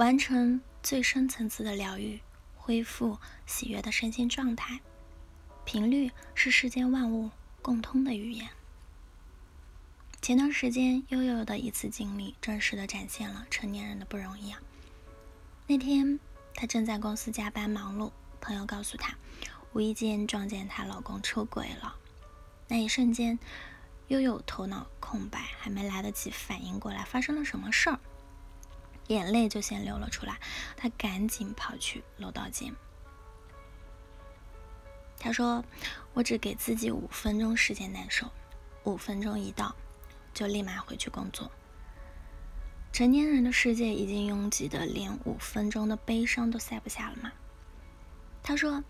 完成最深层次的疗愈，恢复喜悦的身心状态。频率是世间万物共通的语言。前段时间，悠悠的一次经历，真实的展现了成年人的不容易啊。那天，她正在公司加班忙碌，朋友告诉她，无意间撞见她老公出轨了。那一瞬间，悠悠头脑空白，还没来得及反应过来发生了什么事儿，眼泪就先流了出来。他赶紧跑去楼道间。他说：“我只给自己五分钟时间难受，五分钟一到。”就立马回去工作。成年人的世界已经拥挤的连五分钟的悲伤都塞不下了吗？他说：“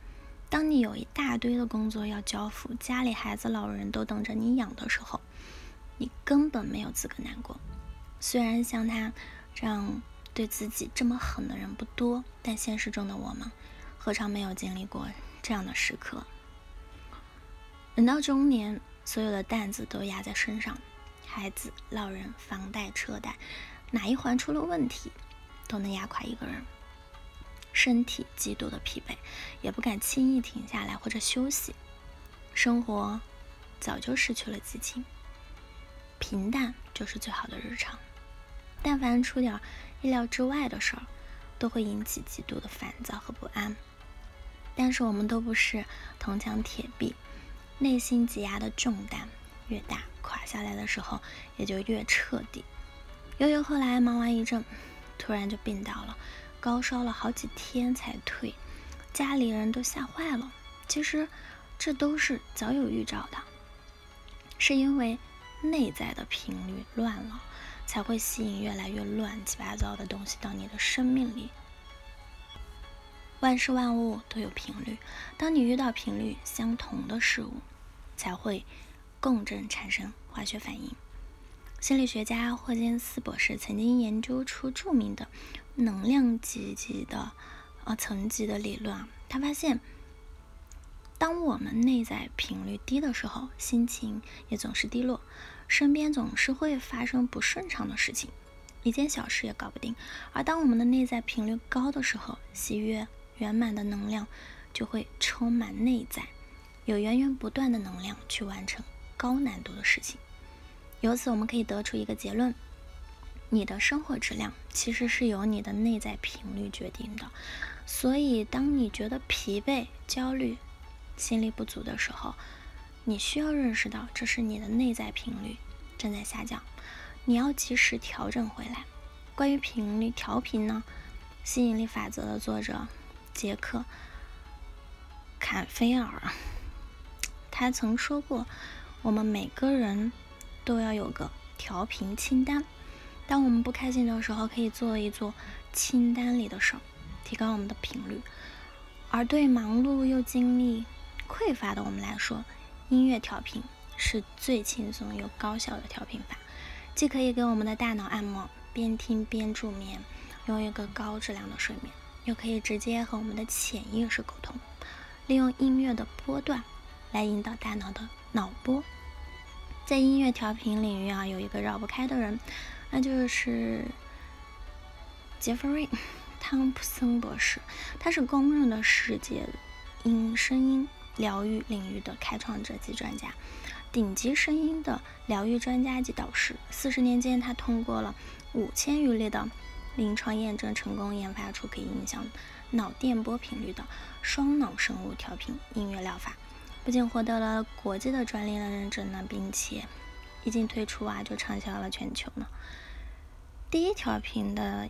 当你有一大堆的工作要交付，家里孩子老人都等着你养的时候，你根本没有资格难过。虽然像他这样对自己这么狠的人不多，但现实中的我们，何尝没有经历过这样的时刻？人到中年，所有的担子都压在身上。”孩子、老人、房贷、车贷，哪一环出了问题，都能压垮一个人。身体极度的疲惫，也不敢轻易停下来或者休息。生活早就失去了激情，平淡就是最好的日常。但凡出点意料之外的事儿，都会引起极度的烦躁和不安。但是我们都不是铜墙铁壁，内心挤压的重担越大。垮下来的时候，也就越彻底。悠悠后来忙完一阵，突然就病倒了，高烧了好几天才退，家里人都吓坏了。其实这都是早有预兆的，是因为内在的频率乱了，才会吸引越来越乱七八糟的东西到你的生命里。万事万物都有频率，当你遇到频率相同的事物，才会。共振产生化学反应。心理学家霍金斯博士曾经研究出著名的能量级级的呃层级的理论。他发现，当我们内在频率低的时候，心情也总是低落，身边总是会发生不顺畅的事情，一件小事也搞不定。而当我们的内在频率高的时候，喜悦圆满的能量就会充满内在，有源源不断的能量去完成。高难度的事情，由此我们可以得出一个结论：你的生活质量其实是由你的内在频率决定的。所以，当你觉得疲惫、焦虑、心力不足的时候，你需要认识到这是你的内在频率正在下降，你要及时调整回来。关于频率调频呢，《吸引力法则》的作者杰克·坎菲尔，他曾说过。我们每个人都要有个调频清单。当我们不开心的时候，可以做一做清单里的事儿，提高我们的频率。而对忙碌又精力匮乏的我们来说，音乐调频是最轻松又高效的调频法，既可以给我们的大脑按摩，边听边助眠，拥有一个高质量的睡眠，又可以直接和我们的潜意识沟通，利用音乐的波段来引导大脑的。脑波，在音乐调频领域啊，有一个绕不开的人，那就是杰弗瑞·汤普森博士。他是公认的世界音声音疗愈领域的开创者及专家，顶级声音的疗愈专家及导师。四十年间，他通过了五千余例的临床验证，成功研发出可以影响脑电波频率的双脑生物调频音乐疗法。不仅获得了国际的专利的认证呢，并且一经推出啊，就畅销了全球呢。第一调频的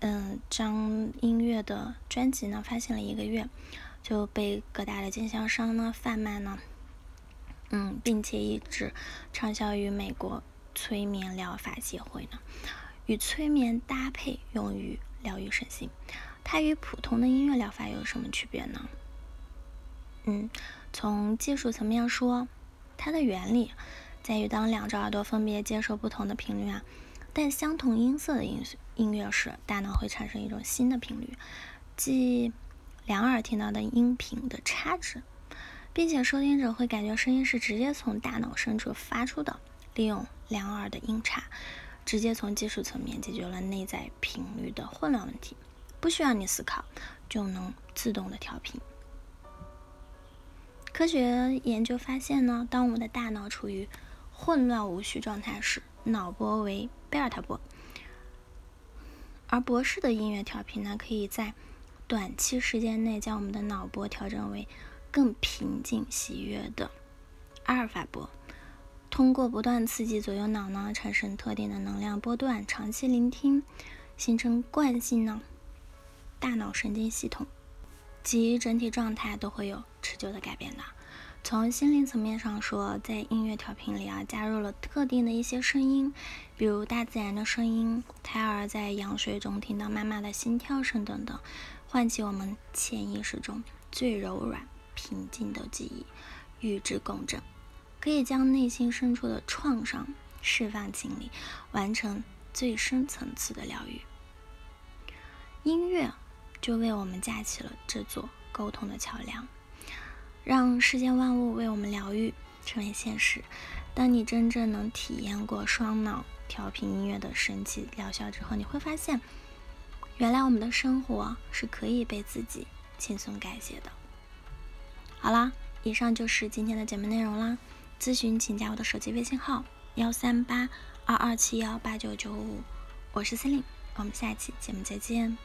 嗯张音乐的专辑呢，发行了一个月就被各大的经销商呢贩卖呢，嗯，并且一直畅销于美国催眠疗法协会呢，与催眠搭配用于疗愈身心。它与普通的音乐疗法有什么区别呢？嗯。从技术层面说，它的原理在于当两只耳朵分别接受不同的频率啊，但相同音色的音音乐时，大脑会产生一种新的频率，即两耳听到的音频的差值，并且收听者会感觉声音是直接从大脑深处发出的。利用两耳的音差，直接从技术层面解决了内在频率的混乱问题，不需要你思考就能自动的调频。科学研究发现呢，当我们的大脑处于混乱无序状态时，脑波为贝尔塔波，而博士的音乐调频呢，可以在短期时间内将我们的脑波调整为更平静、喜悦的阿尔法波。通过不断刺激左右脑呢，产生特定的能量波段，长期聆听，形成惯性呢，大脑神经系统及整体状态都会有持久的改变的。从心灵层面上说，在音乐调频里啊，加入了特定的一些声音，比如大自然的声音，胎儿在羊水中听到妈妈的心跳声等等，唤起我们潜意识中最柔软、平静的记忆，与之共振。可以将内心深处的创伤释放清理，完成最深层次的疗愈。音乐就为我们架起了这座沟通的桥梁，让世间万物为我们疗愈成为现实。当你真正能体验过双脑调频音乐的神奇疗效之后，你会发现，原来我们的生活是可以被自己轻松改写的。好啦，以上就是今天的节目内容啦。咨询请加我的手机微信号幺三八二二七幺八九九五，我是司令，我们下期节目再见。